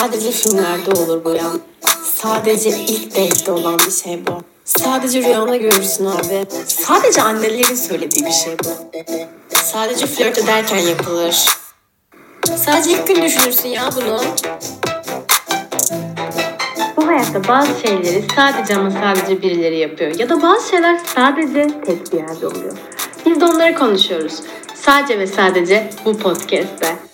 Sadece filmlerde olur bu ya. Sadece ilk date'de olan bir şey bu. Sadece rüyana görürsün abi. Sadece annelerin söylediği bir şey bu. Sadece flört ederken yapılır. Sadece ilk gün düşünürsün ya bunu. Bu hayatta bazı şeyleri sadece ama sadece birileri yapıyor. Ya da bazı şeyler sadece tek bir yerde oluyor. Biz de onları konuşuyoruz. Sadece ve sadece bu podcast'te.